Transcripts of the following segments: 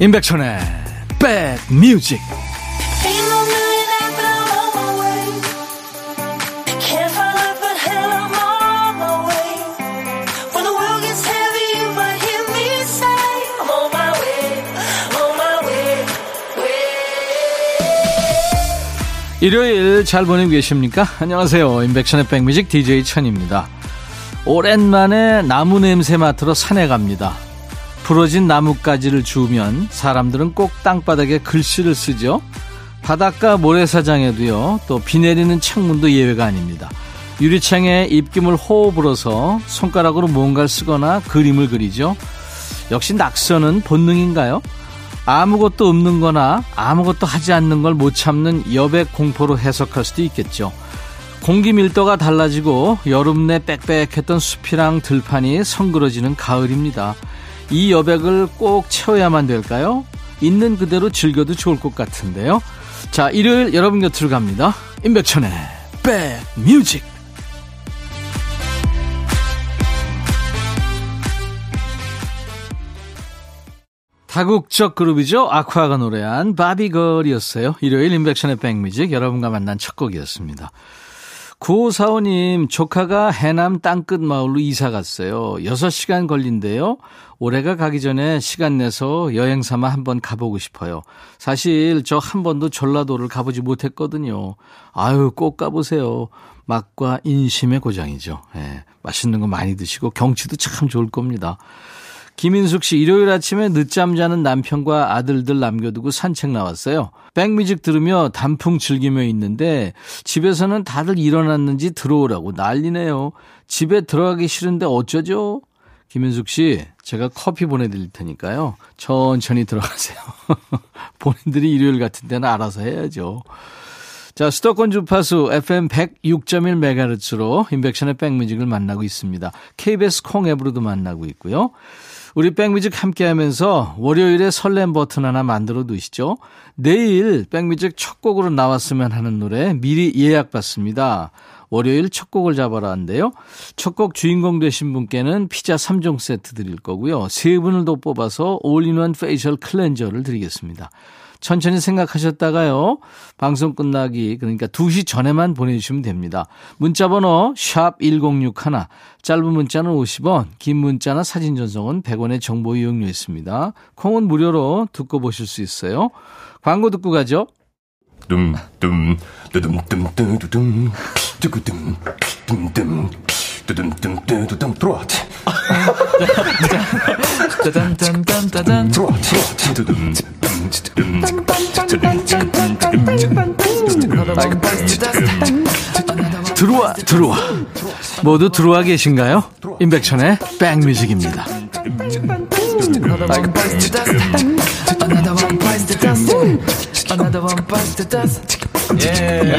임백천의 백뮤직 일요일 잘 보내고 계십니까? 안녕하세요. 임백천의 백뮤직 DJ 천입니다. 오랜만에 나무 냄새 맡으러 산에 갑니다. 부러진 나뭇가지를 주우면 사람들은 꼭 땅바닥에 글씨를 쓰죠. 바닷가 모래사장에도요, 또 비 내리는 창문도 예외가 아닙니다. 유리창에 입김을 호흡 불어서 손가락으로 뭔가를 쓰거나 그림을 그리죠. 역시 낙서는 본능인가요? 아무것도 없는 거나 아무것도 하지 않는 걸 못 참는 여백 공포로 해석할 수도 있겠죠. 공기 밀도가 달라지고 여름 내 빽빽했던 숲이랑 들판이 성그러지는 가을입니다. 이 여백을 꼭 채워야만 될까요? 있는 그대로 즐겨도 좋을 것 같은데요. 자, 일요일 여러분 곁으로 갑니다. 임백천의 백뮤직 다국적 그룹이죠. 아쿠아가 노래한 바비걸이었어요. 일요일 인백션의 백뮤직 여러분과 만난 첫 곡이었습니다. 9545님, 조카가 해남 땅끝 마을로 이사 갔어요. 6시간 걸린대요. 올해가 가기 전에 시간 내서 여행 삼아 한번 가보고 싶어요. 사실 저 한 번도 전라도를 가보지 못했거든요. 아유, 꼭 가보세요. 맛과 인심의 고장이죠. 예, 맛있는 거 많이 드시고 경치도 참 좋을 겁니다. 김인숙 씨, 일요일 아침에 늦잠 자는 남편과 아들들 남겨두고 산책 나왔어요. 백뮤직 들으며 단풍 즐기며 있는데 집에서는 다들 일어났는지 들어오라고 난리네요. 집에 들어가기 싫은데 어쩌죠? 김인숙 씨, 제가 커피 보내드릴 테니까요. 천천히 들어가세요. 본인들이 일요일 같은 때는 알아서 해야죠. 자, 수도권 주파수 FM 106.1MHz로 인백션의 백뮤직을 만나고 있습니다. KBS 콩 앱으로도 만나고 있고요. 우리 백뮤직 함께 하면서 월요일에 설렘 버튼 하나 만들어 두시죠. 내일 백뮤직 첫 곡으로 나왔으면 하는 노래 미리 예약 받습니다. 월요일 첫 곡을 잡아라 한데요. 첫 곡 주인공 되신 분께는 피자 3종 세트 드릴 거고요. 세 분을 더 뽑아서 all-in-one facial cleanser를 드리겠습니다. 천천히 생각하셨다가요. 방송 끝나기 그러니까 2시 전에만 보내주시면 됩니다. 문자번호 샵 1061, 짧은 문자는 50원, 긴 문자나 사진 전송은 100원의 정보 이용료 있습니다. 콩은 무료로 듣고 보실 수 있어요. 광고 듣고 가죠. 둠둠 뚜둠 뚜두둠 뚜구둠 뚜둠 뚜둠 들어와 짜잔짠짠짠짠 들어와 뚜둠 들어와 들어와 모두 들어와 계신가요? 임백천의 백뮤직입니다 예.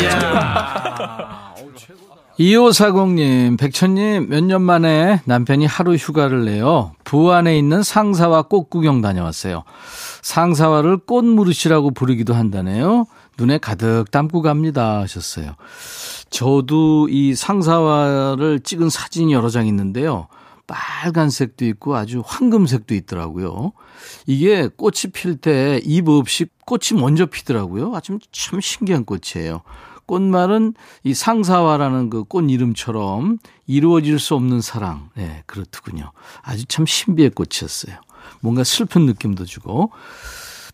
2540님, 백천님, 몇 년 만에 남편이 하루 휴가를 내요. 부안에 있는 상사와 꽃 구경 다녀왔어요. 상사화를 꽃무릇이라고 부르기도 한다네요. 눈에 가득 담고 갑니다. 하셨어요. 저도 이 상사화를 찍은 사진이 여러 장 있는데요. 빨간색도 있고 아주 황금색도 있더라고요. 이게 꽃이 필때잎 없이 꽃이 먼저 피더라고요. 아주 참 신기한 꽃이에요. 꽃말은 이 상사화라는 그 꽃 이름처럼 이루어질 수 없는 사랑. 예, 네, 그렇더군요. 아주 참 신비의 꽃이었어요. 뭔가 슬픈 느낌도 주고.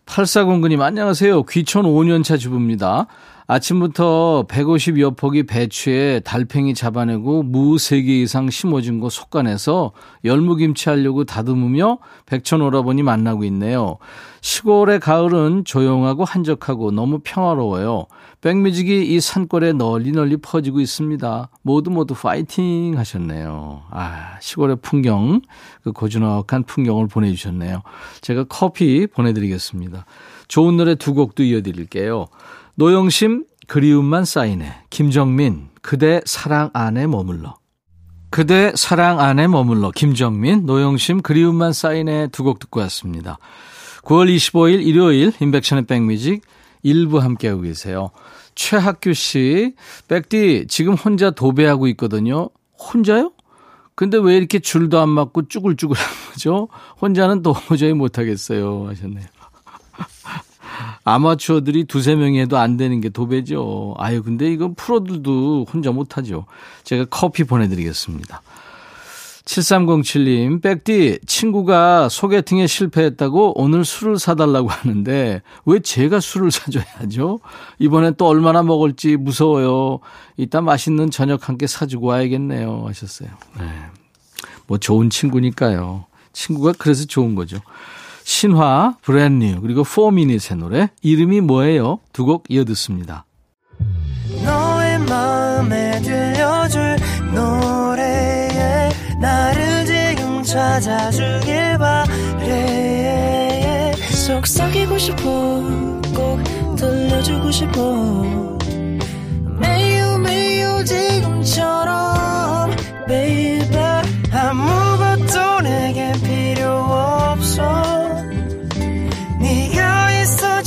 8409님, 안녕하세요. 귀촌 5년차 주부입니다. 아침부터 150여 폭이 배추에 달팽이 잡아내고 무 3개 이상 심어준 거 속간해서 열무김치 하려고 다듬으며 백천 오라버니 만나고 있네요. 시골의 가을은 조용하고 한적하고 너무 평화로워요. 백뮤직이 이 산골에 널리 널리 퍼지고 있습니다. 모두 모두 파이팅 하셨네요. 아, 시골의 풍경, 그 고즈넉한 풍경을 보내주셨네요. 제가 커피 보내드리겠습니다. 좋은 노래 두 곡도 이어드릴게요. 노영심, 그리움만 쌓이네. 김정민, 그대 사랑 안에 머물러. 그대 사랑 안에 머물러. 김정민, 노영심, 그리움만 쌓이네 두 곡 듣고 왔습니다. 9월 25일 일요일 인백션의 백뮤직 일부 함께하고 계세요. 최학규 씨, 백디 지금 혼자 도배하고 있거든요. 혼자요? 근데 왜 이렇게 줄도 안 맞고 쭈글쭈글한 거죠? 혼자는 도저히 못하겠어요. 하셨네요. 아마추어들이 두세 명이 해도 안 되는 게 도배죠. 아유, 근데 이건 프로들도 혼자 못하죠. 제가 커피 보내드리겠습니다. 7307님, 백디, 친구가 소개팅에 실패했다고 오늘 술을 사달라고 하는데, 왜 제가 술을 사줘야죠? 이번엔 또 얼마나 먹을지 무서워요. 이따 맛있는 저녁 함께 사주고 와야겠네요. 하셨어요. 네. 뭐 좋은 친구니까요. 친구가 그래서 좋은 거죠. 신화, 브랜뉴, 그리고 포미닛의 노래, 이름이 뭐예요? 두 곡 이어 듣습니다. 찾아주길 바래 속삭이고 싶어 꼭 들려주고 싶어 매우 매우 지금처럼 baby 아무것도 내게 필요 없어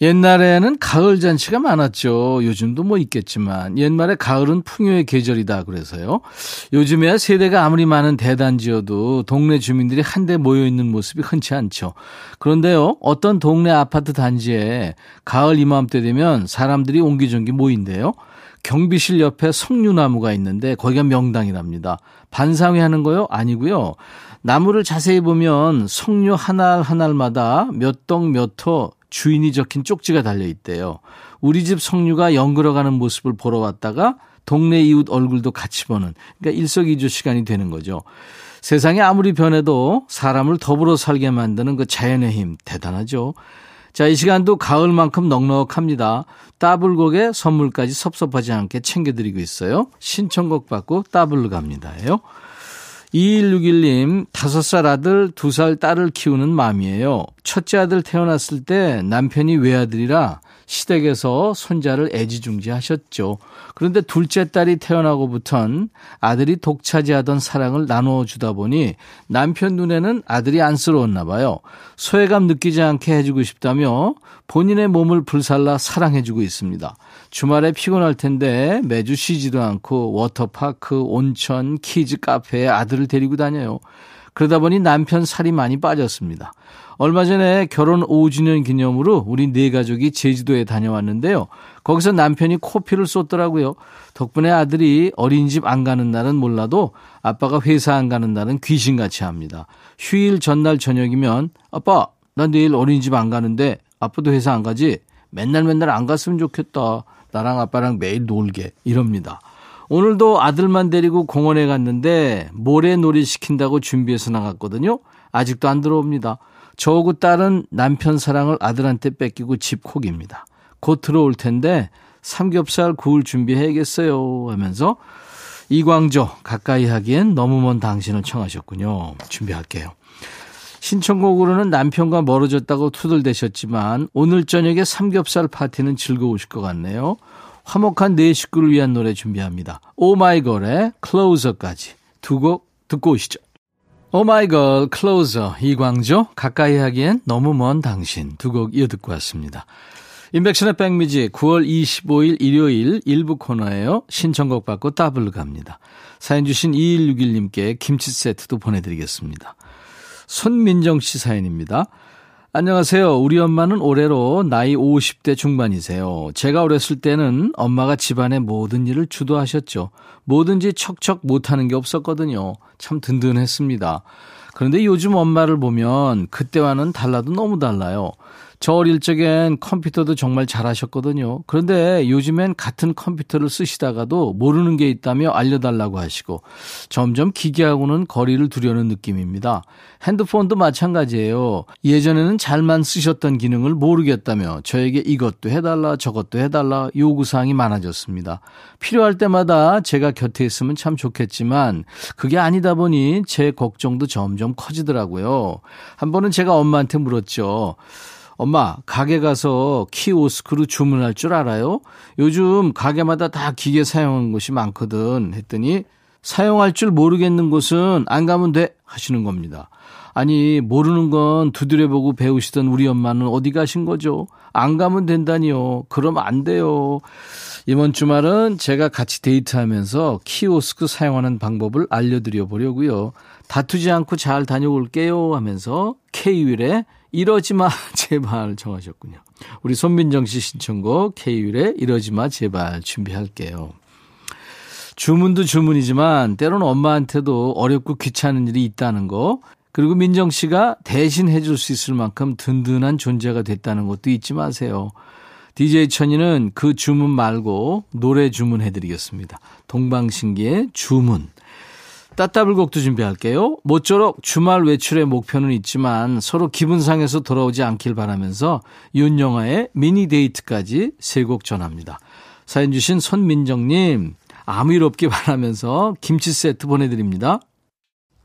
옛날에는 가을 잔치가 많았죠. 요즘도 뭐 있겠지만 옛말에 가을은 풍요의 계절이다 그래서요. 요즘에야 세대가 아무리 많은 대단지여도 동네 주민들이 한데 모여 있는 모습이 흔치 않죠. 그런데요. 어떤 동네 아파트 단지에 가을 이맘때 되면 사람들이 옹기종기 모인대요. 경비실 옆에 석류나무가 있는데 거기가 명당이랍니다. 반상회 하는 거요? 아니고요. 나무를 자세히 보면 석류 하나 하나마다 몇동몇호 주인이 적힌 쪽지가 달려 있대요. 우리 집 석류가 연그러가는 모습을 보러 왔다가 동네 이웃 얼굴도 같이 보는 그러니까 일석이조 시간이 되는 거죠. 세상이 아무리 변해도 사람을 더불어 살게 만드는 그 자연의 힘 대단하죠. 자, 이 시간도 가을만큼 넉넉합니다. 따블곡에 선물까지 섭섭하지 않게 챙겨드리고 있어요. 신청곡 받고 따블로 갑니다요. 2161님, 5살 아들, 2살 딸을 키우는 맘이에요. 첫째 아들 태어났을 때 남편이 외아들이라 시댁에서 손자를 애지중지 하셨죠. 그런데 둘째 딸이 태어나고부턴 아들이 독차지하던 사랑을 나눠주다 보니 남편 눈에는 아들이 안쓰러웠나 봐요. 소외감 느끼지 않게 해주고 싶다며 본인의 몸을 불살라 사랑해주고 있습니다. 주말에 피곤할 텐데 매주 쉬지도 않고 워터파크, 온천, 키즈 카페에 아들을 데리고 다녀요. 그러다 보니 남편 살이 많이 빠졌습니다. 얼마 전에 결혼 5주년 기념으로 우리 네 가족이 제주도에 다녀왔는데요. 거기서 남편이 코피를 쏟더라고요. 덕분에 아들이 어린이집 안 가는 날은 몰라도 아빠가 회사 안 가는 날은 귀신같이 합니다. 휴일 전날 저녁이면 아빠 나 내일 어린이집 안 가는데 아빠도 회사 안 가지? 맨날 맨날 안 갔으면 좋겠다. 나랑 아빠랑 매일 놀게. 이럽니다. 오늘도 아들만 데리고 공원에 갔는데 모래놀이 시킨다고 준비해서 나갔거든요. 아직도 안 들어옵니다. 저하고 딸은 남편 사랑을 아들한테 뺏기고 집콕입니다. 곧 들어올 텐데 삼겹살 구울 준비해야겠어요 하면서 이광조 가까이 하기엔 너무 먼 당신을 청하셨군요. 준비할게요. 신청곡으로는 남편과 멀어졌다고 투덜대셨지만 오늘 저녁에 삼겹살 파티는 즐거우실 것 같네요. 화목한 네 식구를 위한 노래 준비합니다. 오마이걸의 Closer까지 두 곡 듣고 오시죠. 오마이걸 Closer 이광조 가까이 하기엔 너무 먼 당신 두 곡 이어 듣고 왔습니다. 임백천의 백 뮤직 9월 25일 일요일 일부 코너예요. 신청곡 받고 더블로 갑니다. 사연 주신 2161님께 김치 세트도 보내드리겠습니다. 손민정 씨 사연입니다. 안녕하세요. 우리 엄마는 올해로 나이 50대 중반이세요. 제가 어렸을 때는 엄마가 집안의 모든 일을 주도하셨죠. 뭐든지 척척 못하는 게 없었거든요. 참 든든했습니다. 그런데 요즘 엄마를 보면 그때와는 달라도 너무 달라요. 저 어릴 적엔 컴퓨터도 정말 잘하셨거든요. 그런데 요즘엔 같은 컴퓨터를 쓰시다가도 모르는 게 있다며 알려달라고 하시고 점점 기계하고는 거리를 두려는 느낌입니다. 핸드폰도 마찬가지예요. 예전에는 잘만 쓰셨던 기능을 모르겠다며 저에게 이것도 해달라 저것도 해달라 요구사항이 많아졌습니다. 필요할 때마다 제가 곁에 있으면 참 좋겠지만 그게 아니다 보니 제 걱정도 점점 커지더라고요. 한 번은 제가 엄마한테 물었죠. 엄마, 가게 가서 키오스크로 주문할 줄 알아요? 요즘 가게마다 다 기계 사용하는 곳이 많거든. 했더니 사용할 줄 모르겠는 곳은 안 가면 돼 하시는 겁니다. 아니 모르는 건 두드려보고 배우시던 우리 엄마는 어디 가신 거죠? 안 가면 된다니요. 그럼 안 돼요. 이번 주말은 제가 같이 데이트하면서 키오스크 사용하는 방법을 알려드려 보려고요. 다투지 않고 잘 다녀올게요 하면서 K윌의 이러지 마 제발 정하셨군요. 우리 손민정 씨 신청곡 K윌의 이러지 마 제발 준비할게요. 주문도 주문이지만 때로는 엄마한테도 어렵고 귀찮은 일이 있다는 거 그리고 민정 씨가 대신 해줄 수 있을 만큼 든든한 존재가 됐다는 것도 잊지 마세요. DJ 천이는 그 주문 말고 노래 주문해드리겠습니다. 동방신기의 주문. 따따블곡도 준비할게요. 모쪼록 주말 외출의 목표는 있지만 서로 기분 상해서 돌아오지 않길 바라면서 윤영아의 미니 데이트까지 세 곡 전합니다. 사연 주신 손민정님, 아무 일 없기 바라면서 김치 세트 보내드립니다.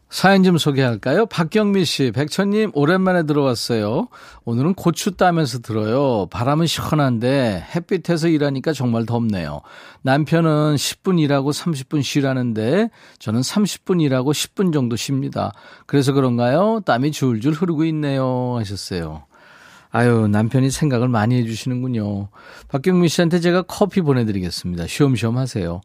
사연 좀 소개할까요? 박경미 씨, 백천님, 오랜만에 들어왔어요. 오늘은 고추 따면서 들어요. 바람은 시원한데 햇빛에서 일하니까 정말 덥네요. 남편은 10분 일하고 30분 쉬라는데 저는 30분 일하고 10분 정도 쉽니다. 그래서 그런가요? 땀이 줄줄 흐르고 있네요. 하셨어요. 아유, 남편이 생각을 많이 해주시는군요. 박경미 씨한테 제가 커피 보내드리겠습니다. 쉬엄쉬엄 하세요.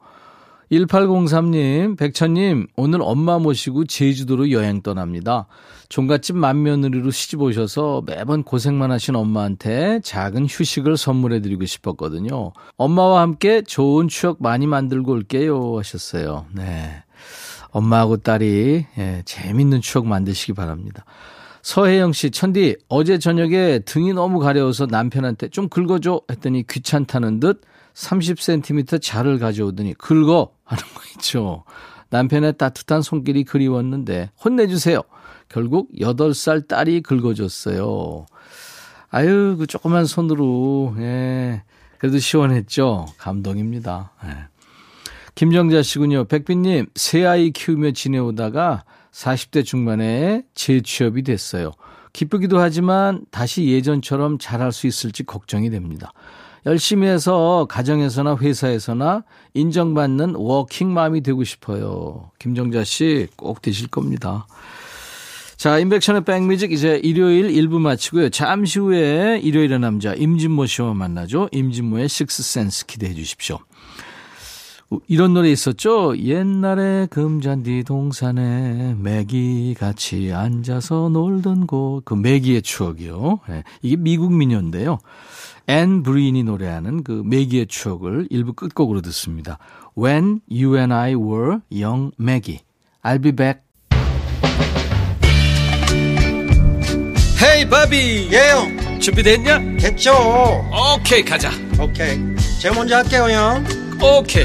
1803님, 백천님, 오늘 엄마 모시고 제주도로 여행 떠납니다. 종갓집 맏며느리로 시집 오셔서 매번 고생만 하신 엄마한테 작은 휴식을 선물해드리고 싶었거든요. 엄마와 함께 좋은 추억 많이 만들고 올게요. 하셨어요. 네. 엄마하고 딸이, 예, 재밌는 추억 만드시기 바랍니다. 서혜영 씨, 천디, 어제 저녁에 등이 너무 가려워서 남편한테 좀 긁어줘 했더니 귀찮다는 듯 30cm 자를 가져오더니 긁어 하는 거 있죠. 남편의 따뜻한 손길이 그리웠는데 혼내주세요. 결국 8살 딸이 긁어줬어요. 아유, 그 조그만 손으로, 예. 그래도 시원했죠. 감동입니다. 예. 김정자 씨군요. 백빈님, 새 아이 키우며 지내오다가 40대 중반에 재취업이 됐어요. 기쁘기도 하지만 다시 예전처럼 잘할 수 있을지 걱정이 됩니다. 열심히 해서 가정에서나 회사에서나 인정받는 워킹맘이 되고 싶어요. 김정자 씨 꼭 되실 겁니다. 자, 인백션의 백뮤직 이제 일요일 1부 마치고요. 잠시 후에 일요일의 남자 임진모 씨와 만나죠. 임진모의 식스센스 기대해 주십시오. 이런 노래 있었죠? 옛날에 금잔디 동산에 매기 같이 앉아서 놀던 곳. 그 매기의 추억이요. 네, 이게 미국 민요인데요. Ann Breen이 노래하는 그 매기의 추억을 일부 끝곡으로 듣습니다. When You and I Were Young Maggie. I'll be back. Hey 바비 예영 준비됐냐? 됐죠 오케이 가자 오케이 제가 먼저 할게요 형 오케이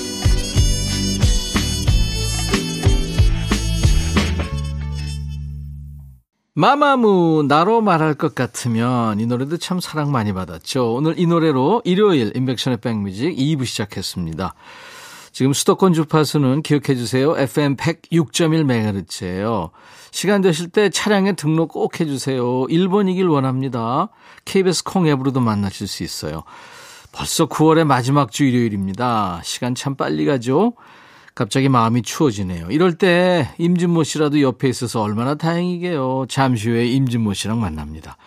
마마무 나로 말할 것 같으면 이 노래도 참 사랑 많이 받았죠. 오늘 이 노래로 일요일 인백션의 백뮤직 2부 시작했습니다. 지금 수도권 주파수는 기억해 주세요. FM 106.1MHz예요. 시간 되실 때 차량에 등록 꼭 해주세요. 1번이길 원합니다. KBS 콩 앱으로도 만나실 수 있어요. 벌써 9월의 마지막 주 일요일입니다. 시간 참 빨리 가죠? 갑자기 마음이 추워지네요. 이럴 때 임진모 씨라도 옆에 있어서 얼마나 다행이게요. 잠시 후에 임진모 씨랑 만납니다.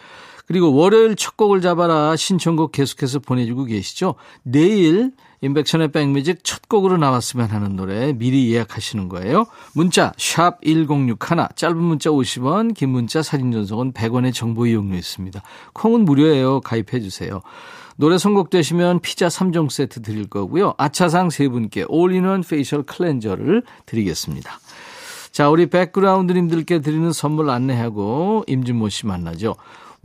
그리고 월요일 첫 곡을 잡아라 신청곡 계속해서 보내주고 계시죠. 내일 인백션의 백뮤직 첫 곡으로 나왔으면 하는 노래 미리 예약하시는 거예요. 문자 샵 1061, 짧은 문자 50원, 긴 문자 사진 전송은 100원의 정보 이용료 있습니다. 콩은 무료예요. 가입해 주세요. 노래 선곡되시면 피자 3종 세트 드릴 거고요. 아차상 세 분께 all-in-one facial cleanser를 드리겠습니다. 자, 우리 background님들께 드리는 선물 안내하고 임진모 씨 만나죠.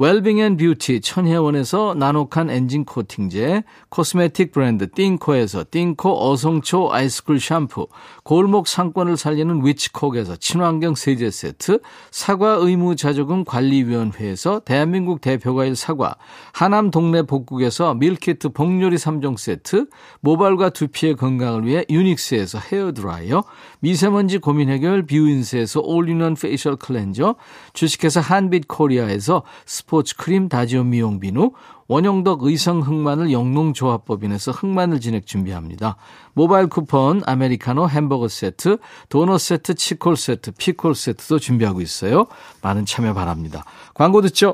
웰빙 and beauty 천혜원에서 나노칸 엔진 코팅제, cosmetic 브랜드 띵코에서 띵코 어성초 아이스쿨 샴푸, 골목 상권을 살리는 위치콕에서 친환경 세제 세트, 사과 의무 자조금 관리위원회에서 대한민국 대표과일 사과, 하남 동네 복국에서 밀키트 복요리 3종 세트, 모발과 두피의 건강을 위해 유닉스에서 헤어드라이어, 미세먼지 고민 해결 뷰인스에서 all-in-one facial cleanser, 주식회사 한빛 코리아에서 스포츠 크림 다지오 미용 비누, 원형덕 의성 흑마늘 영농조합법인에서 흑마늘 진액 준비합니다. 모바일 쿠폰, 아메리카노 햄버거 세트, 도넛 세트, 치콜 세트, 피콜 세트도 준비하고 있어요. 많은 참여 바랍니다. 광고 듣죠?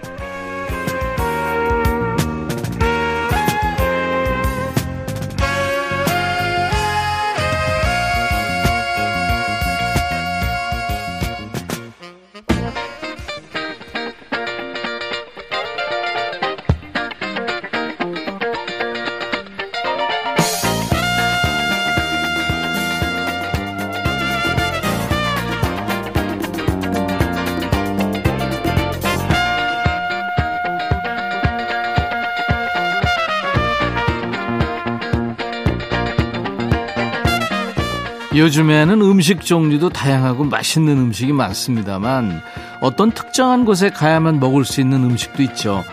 요즘에는 음식 종류도 다양하고 맛있는 음식이 많습니다만 어떤 특정한 곳에 가야만 먹을 수 있는 음식도 있죠.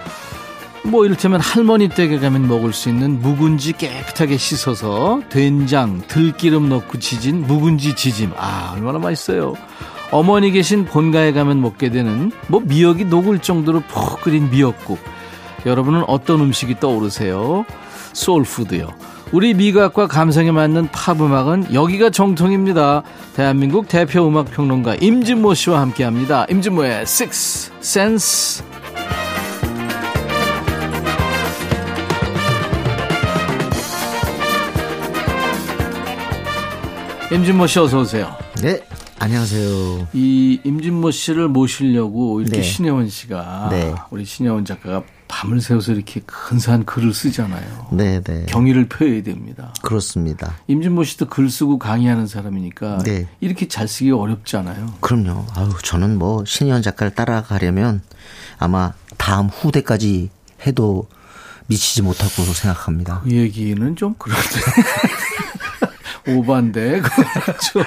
뭐 이를테면 할머니 댁에 가면 먹을 수 있는 묵은지 깨끗하게 씻어서 된장, 들기름 넣고 지진 묵은지 지짐. 아, 얼마나 맛있어요. 어머니 계신 본가에 가면 먹게 되는 뭐 미역이 녹을 정도로 푹 끓인 미역국. 여러분은 어떤 음식이 떠오르세요? 소울푸드요. 우리 미각과 감성에 맞는 팝 음악은 여기가 정통입니다. 대한민국 대표 음악 평론가 임진모 씨와 함께 합니다. 임진모의 Six Sense. 임진모 씨 어서 오세요. 네, 안녕하세요. 이 임진모 씨를 모시려고 이렇게 네. 신혜원 씨가 네. 우리 신혜원 작가가 밤을 새워서 이렇게 근사한 글을 쓰잖아요. 네, 네. 경의를 표해야 됩니다. 그렇습니다. 임진모 씨도 글 쓰고 강의하는 사람이니까 네. 이렇게 잘 쓰기 어렵잖아요. 그럼요. 아유, 저는 뭐 신희원 작가를 따라가려면 아마 다음 후대까지 해도 미치지 못할 거로 생각합니다. 그 얘기는 좀 그런데 오반데 그렇죠.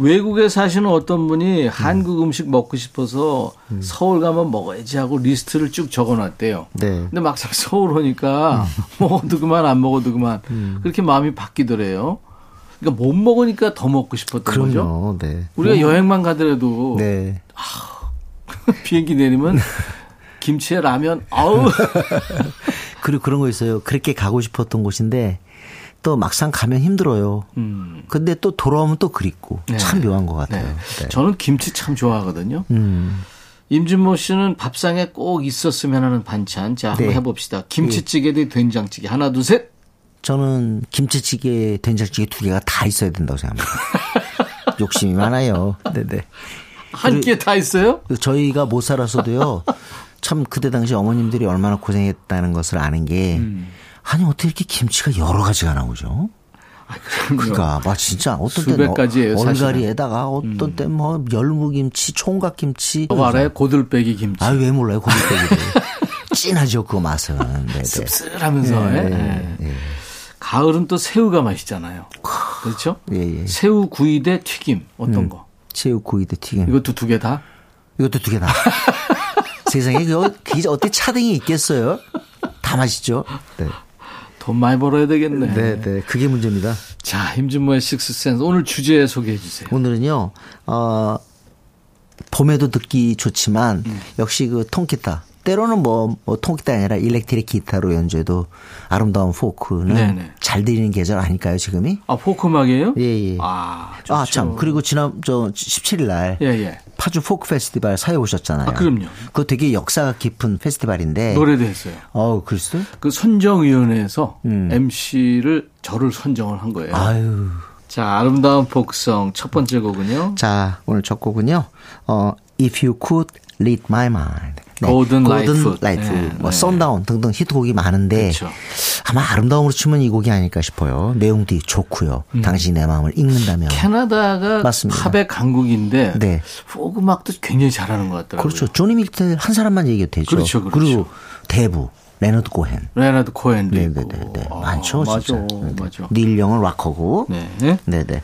외국에 사시는 어떤 분이 한국 음식 먹고 싶어서 서울 가면 먹어야지 하고 리스트를 쭉 적어놨대요. 네. 근데 막상 서울 오니까 먹어도 그만 안 먹어도 그만 그렇게 마음이 바뀌더래요. 그러니까 못 먹으니까 더 먹고 싶었던 거죠. 그럼요. 네. 우리가 뭐, 여행만 가더라도 네. 비행기 내리면 김치에 라면 아우 그리고 그런 거 있어요. 그렇게 가고 싶었던 곳인데 또 막상 가면 힘들어요. 음. 근데 또 돌아오면 또 그립고 네. 참 묘한 것 같아요. 네. 네. 저는 김치 참 좋아하거든요. 음. 임진모 씨는 밥상에 꼭 있었으면 하는 반찬. 자, 한번 네. 해봅시다. 김치찌개 대 된장찌개. 하나, 둘, 셋. 저는 김치찌개, 된장찌개 두 개가 다 있어야 된다고 생각합니다. 욕심이 많아요. 네네. 한 끼에 다 있어요? 저희가 못 살았어도요. 참 그때 당시 어머님들이 얼마나 고생했다는 것을 아는 게 음. 아니 어떻게 이렇게 김치가 여러 가지가 나오죠? 그러니까 막 진짜 어떤 때는. 음. 얼갈이에다가 어떤 때뭐 열무김치, 총각김치. 저거 알아요? 고들빼기 김치. 아유 왜 몰라요 고깃빼기를. 진하죠 그 맛은. 네네. 씁쓸하면서. 네, 예, 네, 예. 가을은 또 새우가 맛있잖아요. 그렇죠? 예, 예. 새우 구이 대 튀김. 어떤 거? 새우 구이대 튀김. 이것도 두 개 다? 이것도 두 개 다. 세상에 그게 어떻게 차등이 있겠어요? 다 맛있죠. 네. 돈 많이 벌어야 되겠네. 네, 네. 그게 문제입니다. 자, 임진모의 Six Sense. 오늘 주제 소개해 주세요. 오늘은요, 어, 봄에도 듣기 좋지만, 음. 역시 그 통기타. 때로는 뭐, 뭐 통기타 아니라 electric 기타로 연주해도 아름다운 포크는 네네. 잘 들리는 계절 아닐까요, 지금이? 아, 포크 음악이에요? 예, 예. 아, 좋죠. 아, 참. 그리고 지난, 저, 17일 날. 예, 예. 파주 포크 페스티벌 사회 보셨잖아요. 아, 그럼요. 그거 되게 역사가 깊은 페스티벌인데. 노래도 했어요. 어우, 그랬어요? 그 선정위원회에서 음. MC를 저를 선정을 한 거예요. 아유. 자, 아름다운 포크송 첫 번째 곡은요. 자, 오늘 첫 곡은요. 어, If You Could Read My Mind. Gordon Lightfoot. 라이트, 네, 뭐 네. Sundown 등등 히트곡이 많은데 그렇죠. 아마 아름다움으로 치면 이 곡이 아닐까 싶어요. 내용도 좋고요. 당신이 내 마음을 읽는다면. 캐나다가 맞습니다. 팝의 강국인데 네. 포크 음악도 굉장히 잘하는 것 같더라고요. 그렇죠. 조니 미첼 한 사람만 얘기해도 되죠. 그렇죠, 그렇죠. 리고 대부 레너드 코헨. 코엔도 있고. 네네 네. 아, 많죠, 맞아, 진짜. 네네. 맞아. 닐 영은 락커고. 네. 네네.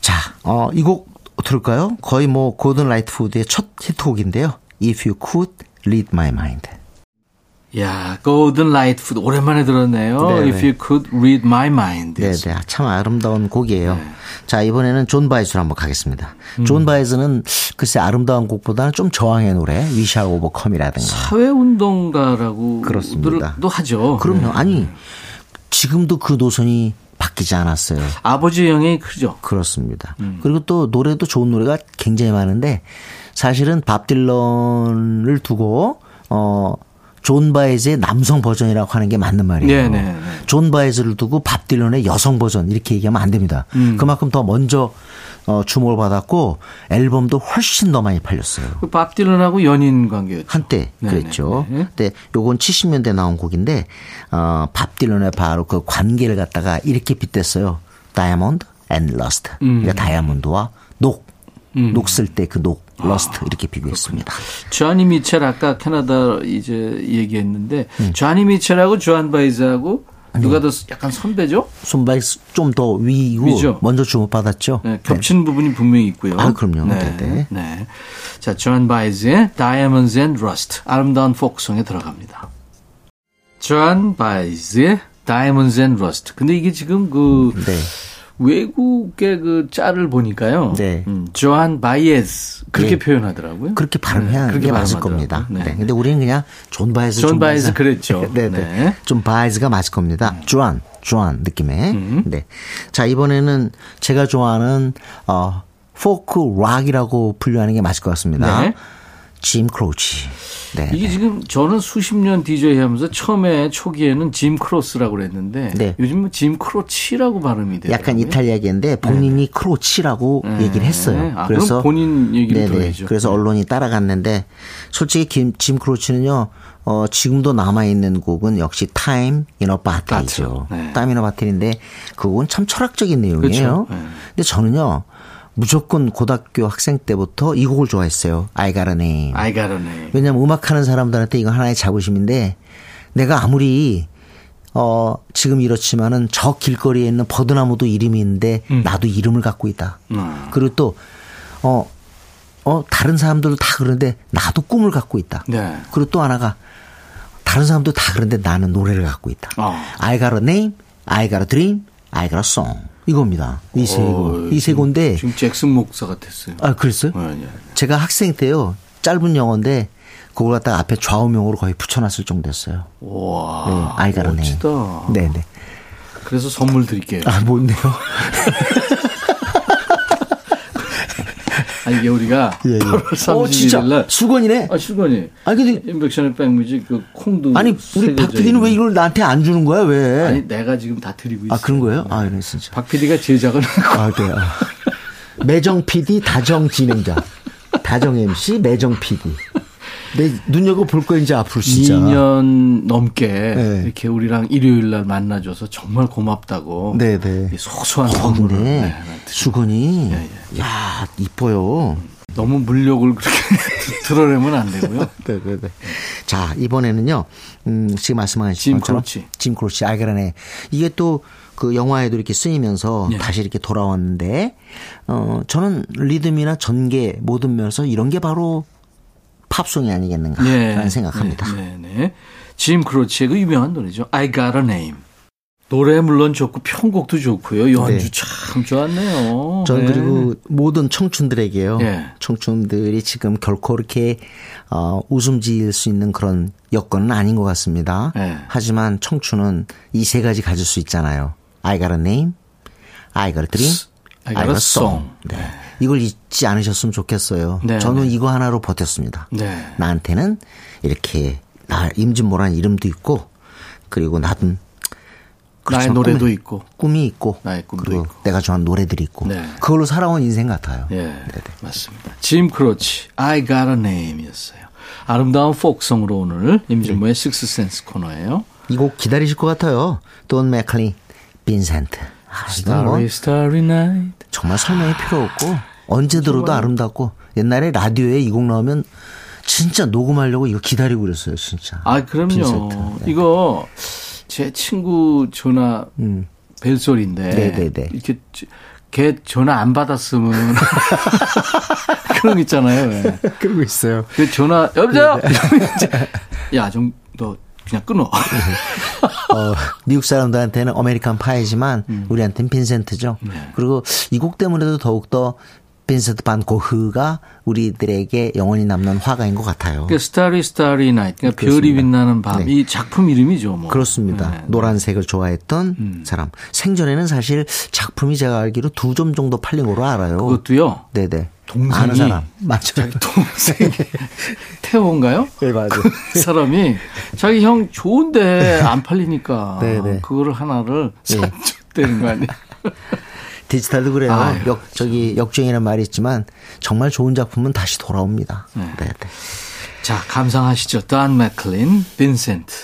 자, 어, 이 곡 들을까요? 거의 뭐 고든 라이트풋의 첫 히트곡인데요. If You Could Read My Mind. 야, Gordon Lightfoot 오랜만에 들었네요. 네네. If you could read my mind. 네 네. 참 아름다운 곡이에요. 네. 자, 이번에는 존 바에즈로 한번 가겠습니다. 음. 존 바에즈는 글쎄 아름다운 곡보다는 좀 저항의 노래, We Shall Overcome이라든가. 사회 운동가라고 그렇습니다. 도 하죠. 그럼요. 네. 아니, 지금도 그 노선이 바뀌지 않았어요. 아버지 영향이 크죠. 그렇습니다. 음. 그리고 또 노래도 좋은 노래가 굉장히 많은데 사실은 밥 딜런을 두고 어 존 바이즈의 남성 버전이라고 하는 게 맞는 말이에요. 네, 네, 네. 존 바이즈를 두고 밥 딜런의 여성 버전 이렇게 얘기하면 안 됩니다. 음. 그만큼 더 먼저 어 주목을 받았고 앨범도 훨씬 더 많이 팔렸어요. 그 밥 딜런하고 연인 관계였죠. 한때 네, 그랬죠. 네, 네. 근데 요건 70년대 나온 곡인데 어, 밥 딜런의 바로 그 관계를 갖다가 이렇게 빗댔어요. Diamond and Rust. 음. 그러니까 다이아몬드와 녹. 녹슬 때 그 녹, 아, rust 이렇게 비교했습니다. 조아니 미첼 아까 캐나다 이제 얘기했는데 음. 조아니 미첼하고 조한 바이즈하고 누가 더 약간 선배죠? 존 바이즈 좀 더 위고 위죠. 먼저 주목받았죠. 네, 겹치는 부분이 분명히 있고요. 아, 그럼요. 네, 네, 네. 자, 조한 바이즈의 Diamonds and Rust 아름다운 포크송에 들어갑니다. 조한 바이즈의 Diamonds and Rust. 근데 이게 지금 그 네. 외국의 그 짤을 보니까요. 네. 음, 조한 바이즈 그렇게 네. 표현하더라고요. 그렇게 발음해야 네, 그렇게 게 맞을. 겁니다. 네. 네. 근데 우리는 그냥 존 바이즈 존 바이즈 그랬죠. 네, 네. 네. 음. 존 바이즈가 맞을 겁니다. 조안, 조안 느낌의. 네. 자, 이번에는 제가 좋아하는 어 포크 락이라고 분류하는 게 맞을 것 같습니다. 네. 짐 크로치. 네. 이게 지금 저는 수십 년 DJ 하면서 처음에 초기에는 짐 크로스라고 그랬는데 네. 요즘은 짐 크로치라고 발음이 돼요. 약간 이탈리아계인데 본인이 크로치라고 얘기를 했어요. 네. 아, 그럼 본인 얘기를 네네. 들어야죠. 그래서 언론이 따라갔는데 솔직히 김, 짐 크로치는요. 어, 지금도 남아있는 곡은 역시 Time in a Bottle이죠. 네. Time in a Bottle인데 그 곡은 참 철학적인 내용이에요. 그렇죠. 네. 근데 저는요. 무조건 고등학교 학생 때부터 이 곡을 좋아했어요. I got a name. I got a name. 왜냐면 음악하는 사람들한테 이건 하나의 자부심인데 내가 아무리 어 지금 이렇지만은 저 길거리에 있는 버드나무도 이름이 있는데 나도 이름을 갖고 있다. 음. 그리고 또 어, 어, 다른 사람들도 다 그러는데 나도 꿈을 갖고 있다. 네. 그리고 또 하나가 다른 사람도 다 그런데 나는 노래를 갖고 있다. 어. I got a name, I got a dream, I got a song. 이겁니다. 이세 곡. 어, 이세 곡인데 지금 잭슨 목사 같았어요. 아, 그랬어요? 네, 네. 제가 학생 때요. 짧은 영어인데 그걸 갖다가 앞에 좌우명으로 거의 붙여놨을 정도였어요. 와, 네, 아이가라 네. 멋지다. 네네. 그래서 선물 드릴게요. 아, 뭔데요? 아, 이게 우리가 예, 예. 8월 어, 진짜 31일 날 수건이네. 아, 수건이. 아니, 근데 인백션의 백뮤직 그 콩도 아니 우리 박 PD는. 왜 이걸 나한테 안 주는 거야? 왜? 아니 내가 지금 다 드리고 있어. 아 그런 거예요? 아, 이래 진짜. 박 PD가 제작을 하고 아, 네. 아. 매정 PD, 다정 진행자. 다정 MC, 매정 PD. 내 눈여겨 볼 거야 이제 앞으로 진짜. 2년 넘게 네. 이렇게 우리랑 일요일 날 만나줘서 정말 고맙다고. 네, 네. 이 소소한 어, 선물을 네, 네. 수건이 예, 야 이뻐요. 너무 물욕을 그렇게 드러내면 안 되고요. 네, 네, 네. 자, 이번에는요, 음, 지금 말씀하신 짐 것처럼 크로치. 짐 크로치, 알그라네. 이게 또 그 영화에도 이렇게 쓰이면서 네. 다시 이렇게 돌아왔는데, 어, 저는 리듬이나 전개 모든 면에서 이런 게 바로 팝송이 아니겠는가라는 생각합니다. 네, 네, 네. 짐 크로치의 그 유명한 노래죠. I Got a Name. 노래 물론 좋고 편곡도 좋고요. 연주 네. 참 좋았네요. 저는 네. 그리고 모든 청춘들에게요. 예. 청춘들이 지금 결코 그렇게 어, 웃음 지을 수 있는 그런 여건은 아닌 것 같습니다. 예. 하지만 청춘은 이 세 가지 가질 수 있잖아요. I got a name, I got a dream, I got a song. 네. 이걸 잊지 않으셨으면 좋겠어요. 네, 저는 네. 이거 하나로 버텼습니다. 네. 나한테는 이렇게 나 임진모란 이름도 있고 그리고 나의 그렇죠. 노래도 꿈이- 있고. 꿈이 있고 나의 꿈도 그리고 있고. 내가 좋아하는 노래들이 있고 네. 그걸로 살아온 인생 같아요. 예, 맞습니다. 짐 크로치, I Got a Name이었어요. 아름다운 포크송으로 오늘 임진모의 식스센스 코너예요. 이 곡 기다리실 것 같아요. 돈 맥클린, 빈센트. 아, 이건 뭐 Starry, Starry Night. 정말 설명이 필요 없고 언제 들어도 아름답고 옛날에 라디오에 이 곡 나오면 진짜 녹음하려고 이거 기다리고 그랬어요, 진짜. 아, 그럼요. 네. 이거 제 친구 전화 음. 벨소리인데 네네네. 이렇게 지- 걔 전화 안 받았으면 그런 거 있잖아요. 왜. 그러고 있어요. 그 전화 여보세요. 네, 야, 좀 너 그냥 끊어. 어, 미국 사람들한테는 American Pie지만 우리한테는 빈센트죠. 그리고 이 곡 때문에도 더욱더 빈센트 반 고흐가 우리들에게 영원히 남는 화가인 것 같아요. 그 Starry Starry Night, 그러니까 별이 그렇습니다. 빛나는 밤. 네. 이 작품 이름이죠, 뭐. 그렇습니다. 네. 음. 노란색을 좋아했던 사람. 생전에는 사실 작품이 제가 알기로 두 점 정도 팔린 거로 알아요. 그것도요. 네네. 동생이 아는 사람. 맞죠. 자기 동생이 태호인가요? 네, 맞아요. 그 사람이 자기 형 좋은데 안 팔리니까 네네. 그거를 하나를 사줬다는 거 아니에요? 디지털도 그래요. 아유, 역, 저기 역주행이라는 말이 있지만 정말 좋은 작품은 다시 돌아옵니다. 네. 네, 네. 자, 감상하시죠. 단 맥클린, 빈센트.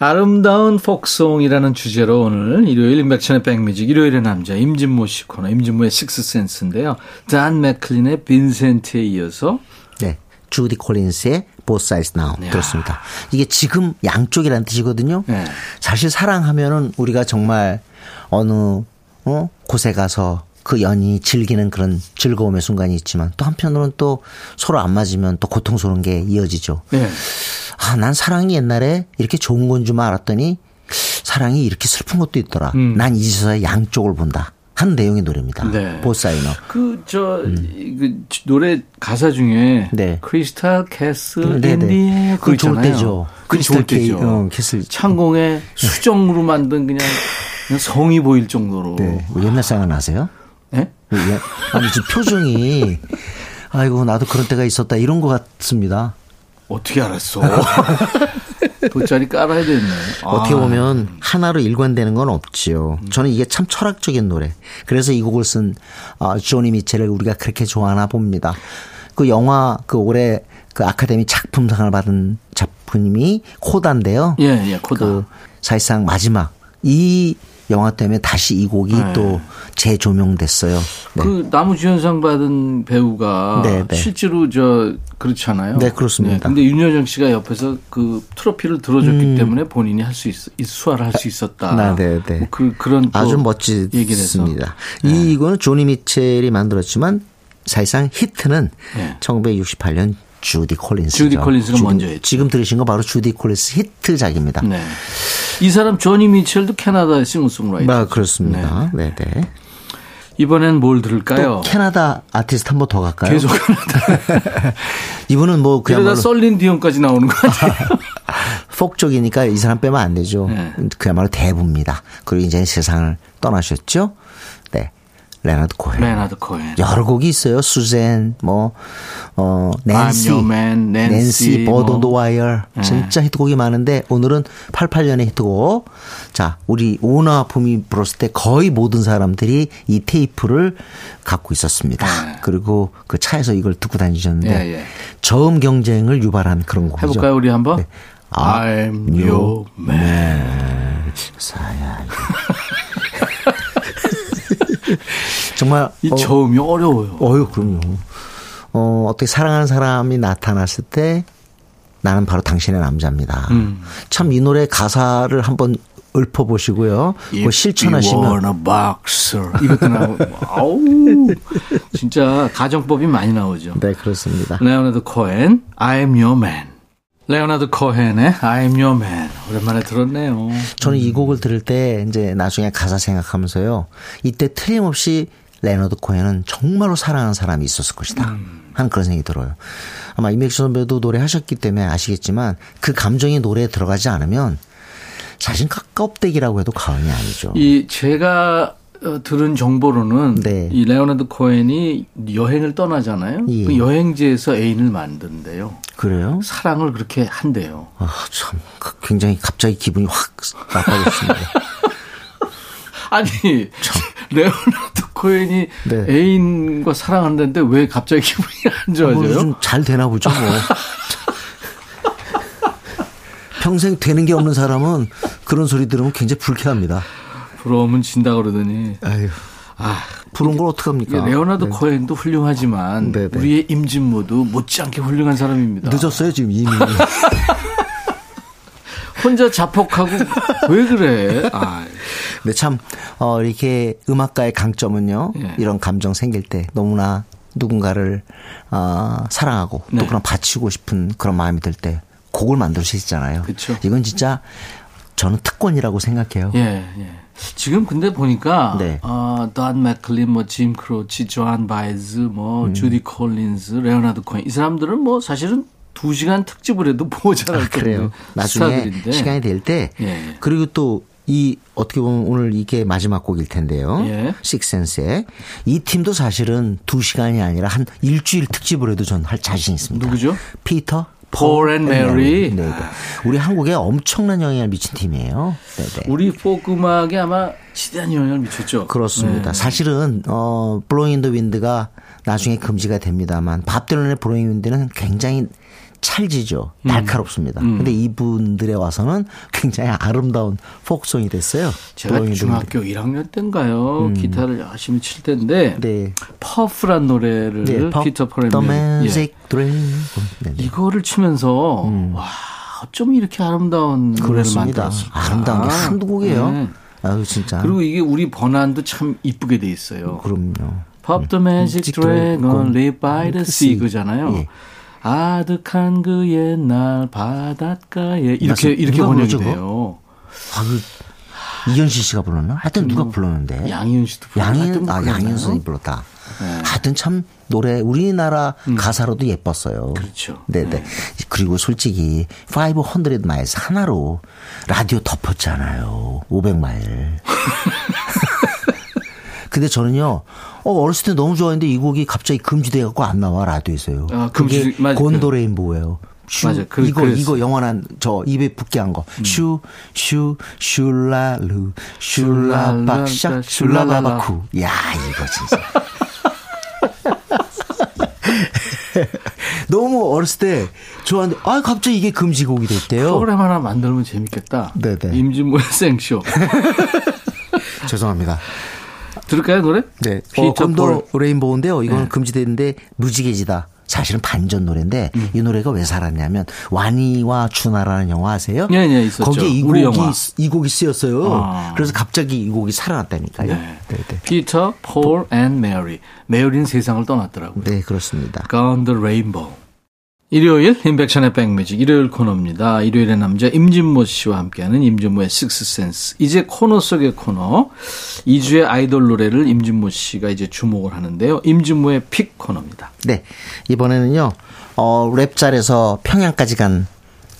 아름다운 포크송이라는 주제로 오늘 일요일 임백천의 백뮤직 일요일의 남자 임진모 씨 코너 임진모의 식스센스인데요. 단 맥클린의 빈센트에 이어서 네. 주디 콜린스의 Both Sides Now 야. 들었습니다. 이게 지금 양쪽이라는 뜻이거든요. 네. 사실 사랑하면은 우리가 정말 어느 어? 곳에 가서 그 연이 즐기는 그런 즐거움의 순간이 있지만 또 한편으로는 또 서로 안 맞으면 또 고통스러운 게 이어지죠. 네. 아, 난 사랑이 옛날에 이렇게 좋은 건 줄 알았더니 사랑이 이렇게 슬픈 것도 있더라. 음. 난 이제서야 양쪽을 본다. 한 내용의 노래입니다. 네. Both Sides Now. 그, 저, 이- 그 노래 가사 중에. 음. 네. crystal castle 네, 네. in the air 그건 좋을. 때죠. 그건 좋을 때죠. 어, castle. 창공에 수정으로 만든 그냥, 그냥 성이 보일 정도로. 네. 뭐 옛날 생각 나세요? 네? 예. 아니, 지금 표정이, 아이고, 나도 그런 때가 있었다. 이런 것 같습니다. 어떻게 알았어? 돗자리 깔아야 되네. 어떻게 아, 보면 하나로 일관되는 건 없지요. 저는 이게 참 철학적인 노래. 그래서 이 곡을 쓴 어, 조니 미첼을 우리가 그렇게 좋아하나 봅니다. 그 영화 그 올해 그 아카데미 작품상을 받은 작 품이 코다인데요. 예, 예, 코다. 그 사실상 마지막 이 영화 때문에 다시 이 곡이 네. 또 재조명됐어요. 네. 그 나무주연상 받은 배우가 네, 네. 실제로 저 그렇잖아요. 네, 그렇습니다. 근데 윤여정 씨가 옆에서 그 트로피를 들어줬기 때문에 본인이 할 수 있, 수화를 할 수 있었다. 음. 네, 네, 네. 뭐 그 그런 또 아주. 멋지습니다. 이 이거는 조니 미첼이 만들었지만 사실상 히트는 네. 1968년 주디 콜린스죠. 주디 콜린스가 먼저 했죠. 지금 들으신 거 바로 주디 콜린스 히트작입니다. 네. 이 사람 조니 미첼도 캐나다의 싱어송라이터. 아, 그렇습니다. 네, 네. 이번엔 뭘또 들을까요? 캐나다 아티스트 한 번 더 갈까요? 계속 캐나다. 이분은 뭐 그야말로 셀린 디온까지 나오는 것 같아요. 포크 쪽이니까 이 사람 빼면 안 되죠. 네. 그야말로 대부입니다. 그리고 이제 세상을 떠나셨죠. 네. 레나드 코헨. 레나드 코헨. 여러 곡이 있어요. 수젠, 뭐, 어, 낸시, I'm Your Man, 낸시, Bird. 네. 진짜 히트곡이 많은데 오늘은 88년의 히트곡. 자, 우리 오나 붐이 불었을 때 거의 모든 사람들이 이 테이프를 갖고 있었습니다. 네. 그리고 그 차에서 이걸 듣고 다니셨는데 예, 예. 저음 경쟁을 유발한 그런 곡이죠. 해볼까요, 우리 한번? 네. I'm your man. 사야. 정말 이 어, 저음이 어 려워요. 어유 그럼요. 어, 어떻게 사랑하는 사람이 나타났을 때 나는 바로 당신의 남자입니다. 음. 참 이 노래 가사를 한번 읊어 보시고요. 그 실천하시면. 이것도 나오고. 아우. 진짜 가정법이 많이 나오죠. 네 그렇습니다. 레오나드 코엔, I'm your man. 레오나드 코헨의 I'm your man. 오랜만에 들었네요. 저는 이 곡을 들을 때 이제 나중에 가사 생각하면서요. 이때 틀림없이 레너드 코헨은 정말로 사랑하는 사람이 있었을 것이다. 하는 그런 생각이 들어요. 아마 임백천 선배도 노래하셨기 때문에 아시겠지만 그 감정이 노래에 들어가지 않으면 사실 껍데기라고 해도 과언이 아니죠. 이 제가 어, 들은 정보로는 네. 이 레오나드 코헨이 여행을 떠나잖아요. 예. 그 여행지에서 애인을 만든대요. 그래요? 사랑을 그렇게 한대요. 아, 참 굉장히 갑자기 기분이 확 나빠졌습니다. 아니 레오나르도 코엔이 네. 애인과 사랑한다는데 왜 갑자기 기분이 안뭐 좋아져요? 요즘 잘 되나 보죠, 뭐. 평생 되는 게 없는 사람은 그런 소리 들으면 굉장히 불쾌합니다. 부러우면 진다 그러더니 아유, 아 부러운 걸 어떡합니까? 레오나르도 네. 코엔도 훌륭하지만 네, 네. 우리의 임진모도 못지않게 훌륭한 사람입니다. 늦었어요, 지금 이미. 혼자 자폭하고 왜 그래? 아, 근데 참, 어, 이렇게 음악가의 강점은요, 예. 이런 감정 생길 때 너무나 누군가를, 어, 사랑하고 네. 또 그런 바치고 싶은 그런 마음이 들 때 곡을 만들 수 있잖아요. 그쵸. 이건 진짜 저는 특권이라고 생각해요. 예, 예. 지금 근데 보니까 네. 어, 던 맥클린, 뭐 짐 크로치, 조한 바이즈, 뭐 음. 주디 콜린스, 레오나르도 코엔 이 사람들은 뭐 사실은 두 시간 특집을 해도 모자랄 아, 그래요. 나중에 스타들인데. 시간이 될 때, 예. 그리고 또 이 어떻게 보면 오늘 이게 마지막 곡일 텐데요. 예. 식스센스의 이 팀도 사실은 두 시간이 아니라 한 일주일 특집을 해도 전 할 자신 있습니다. 누구죠? 피터, 폴 앤 메리. 네, 네. 우리 한국에 엄청난 영향을 미친 팀이에요. 네, 네. 우리 포크 음악에 아마 지대한 영향을 미쳤죠. 그렇습니다. 네. 사실은 어 Blowin' in the Wind가 나중에 금지가 됩니다만 밥 딜런의 Blowin' in the Wind는 굉장히 찰지죠. 음. 날카롭습니다. 근데 이분들에 와서는 굉장히 아름다운 포크송이 됐어요. 제가 중학교 1학년 때인가요? 기타를 열심히 칠 때인데. 네. Puff란 노래를 네. 피터 메리. 예. 네, 네. 이거를 치면서 와 어쩜 이렇게 아름다운 노래를 음. 그렇습니다. 아름다운 게 한두 곡이에요. 네. 아유 진짜. 그리고 이게 우리 번안도 참 이쁘게 돼 있어요. 그럼요. Pop the magic dragon, live by the sea 그잖아요. 예. 아득한 그 옛날 바닷가에 이렇게. 이렇게 번역이 그거? 돼요. 아유 이현실 씨가 불렀나? 하여튼 누가 불렀는데. 양희은 씨도 부르고 양희은 아? 양희은 선이 불렀다. 네. 하여튼 참 노래 우리나라 가사로도 예뻤어요. 그렇죠. 네네. 그리고 솔직히 500 miles 하나로 라디오 덮었잖아요. 500 마일. 근데 저는요, 어, 어렸을 때 너무 좋아했는데 이 곡이 갑자기 금지돼갖고 안 나와, 라디오에서요. 아, 그게 금지- 맞아. 곤도레인보예요. 슈, 맞아. 그- 이거, 그랬어. 이거 영원한 저 입에 붙게 한 거. 슈, 슈, 슈랄루, 슈라박샥, 슈랄라바쿠. 야, 이거 진짜. 너무 어렸을 때 좋아하는데, 아, 갑자기 이게 금지곡이 됐대요. 프로그램 하나 만들면 재밌겠다. 네네. 임진모의 생쇼. 죄송합니다. 들을까요 노래? 네. 어, 피터 Gone the 폴. Rainbow인데요. 이거는 네. 금지됐는데 무지개지다. 사실은 반전 노래인데 음. 이 노래가 왜 살았냐면 와니와 추나라는 영화 아세요? 예, 예, 있었죠. 거기에 이 곡이. 이 곡이 쓰였어요. 아. 그래서 갑자기 이 곡이 살아났다니까요. 네. 네, 네. 피터, 폴 앤 메리. 메리는 세상을 떠났더라고요. 네, 그렇습니다. Gone the Rainbow. 일요일 인백션의 백뮤직 일요일 코너입니다. 일요일의 남자 임진모 씨와 함께하는 임진모의 식스센스. 이제 코너 속의 코너. 이 주의 아이돌 노래를 임진모 씨가 이제 주목을 하는데요. 임진모의 pick 코너입니다. 네. 이번에는요. 어, 랩 잘해서 평양까지 간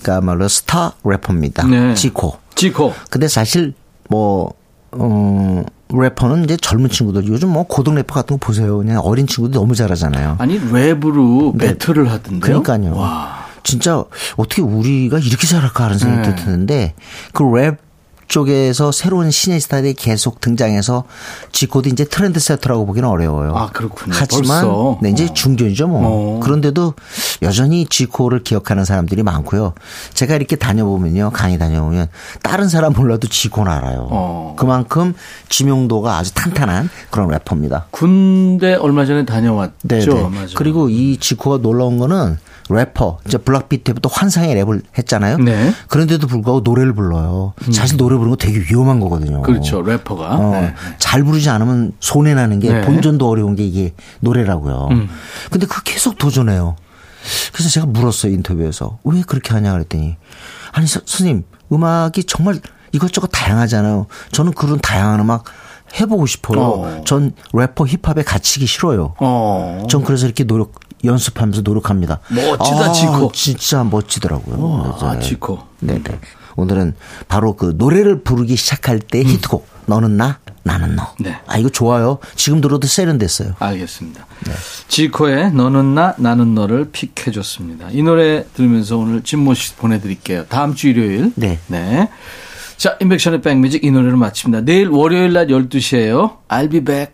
그야말로 스타 래퍼입니다. 네. 지코. 지코. 근데 사실 뭐 어, 래퍼는 이제 젊은 친구들 요즘 뭐 고등 래퍼 같은 거 보세요. 그냥 어린 친구들 너무 잘하잖아요. 아니 랩으로 battle을 하던데요. 네. 그러니까요. 와. 진짜 어떻게 우리가 이렇게 잘할까 하는 생각도 네. 드는데 그 랩 쪽에서 새로운 신의 스타일이 계속 등장해서 지코도 이제 트렌드 세터라고 보기는 어려워요. 아, 그렇군요. 하지만 벌써. 네, 이제 어. 중견이죠 뭐. 어. 그런데도 여전히 지코를 기억하는 사람들이 많고요. 제가 이렇게 다녀보면요. 강의 다녀보면 다른 사람 몰라도 지코는 알아요. 어. 그만큼 지명도가 아주 탄탄한 그런 래퍼입니다. 군대 얼마 전에 다녀왔죠. 네, 네. 그리고 이 지코가 놀라운 거는 래퍼, 이제 블락비 때부터 환상의 랩을 했잖아요. 네. 음. 그런데도 불구하고 노래를 불러요. 사실 노래 부르는 거 되게 위험한 거거든요. 그렇죠. 래퍼가. 어, 네. 잘 부르지 않으면 손해 나는 게 네. 음. 본전도 어려운 게 이게 노래라고요. 근데 그 계속 도전해요. 그래서 제가 물었어요 인터뷰에서 왜 그렇게 하냐 그랬더니 아니 서- 선생님 음악이 정말 이것저것 다양하잖아요. 저는 그런 다양한 음악 해보고 싶어요. 어. 전 래퍼 힙합에 갇히기 싫어요. 어. 전 그래서 이렇게 노력 연습하면서 노력합니다. 멋지다, 아, 지코. 진짜 멋지더라고요. 아, 네. 지코. 네네. 오늘은 바로 그 노래를 부르기 시작할 때 히트곡 너는 나 나는 너. 네. 아 이거 좋아요. 지금 들어도 세련됐어요. 알겠습니다. 지코의 너는 나 나는 너를 픽해줬습니다. 이 노래 들으면서 오늘 진모 씨 보내드릴게요. 다음 주 일요일. 네. 네. 자, 인백션의 백뮤직 이 노래로 마칩니다. 내일 월요일 낮 12시에요. I'll be back.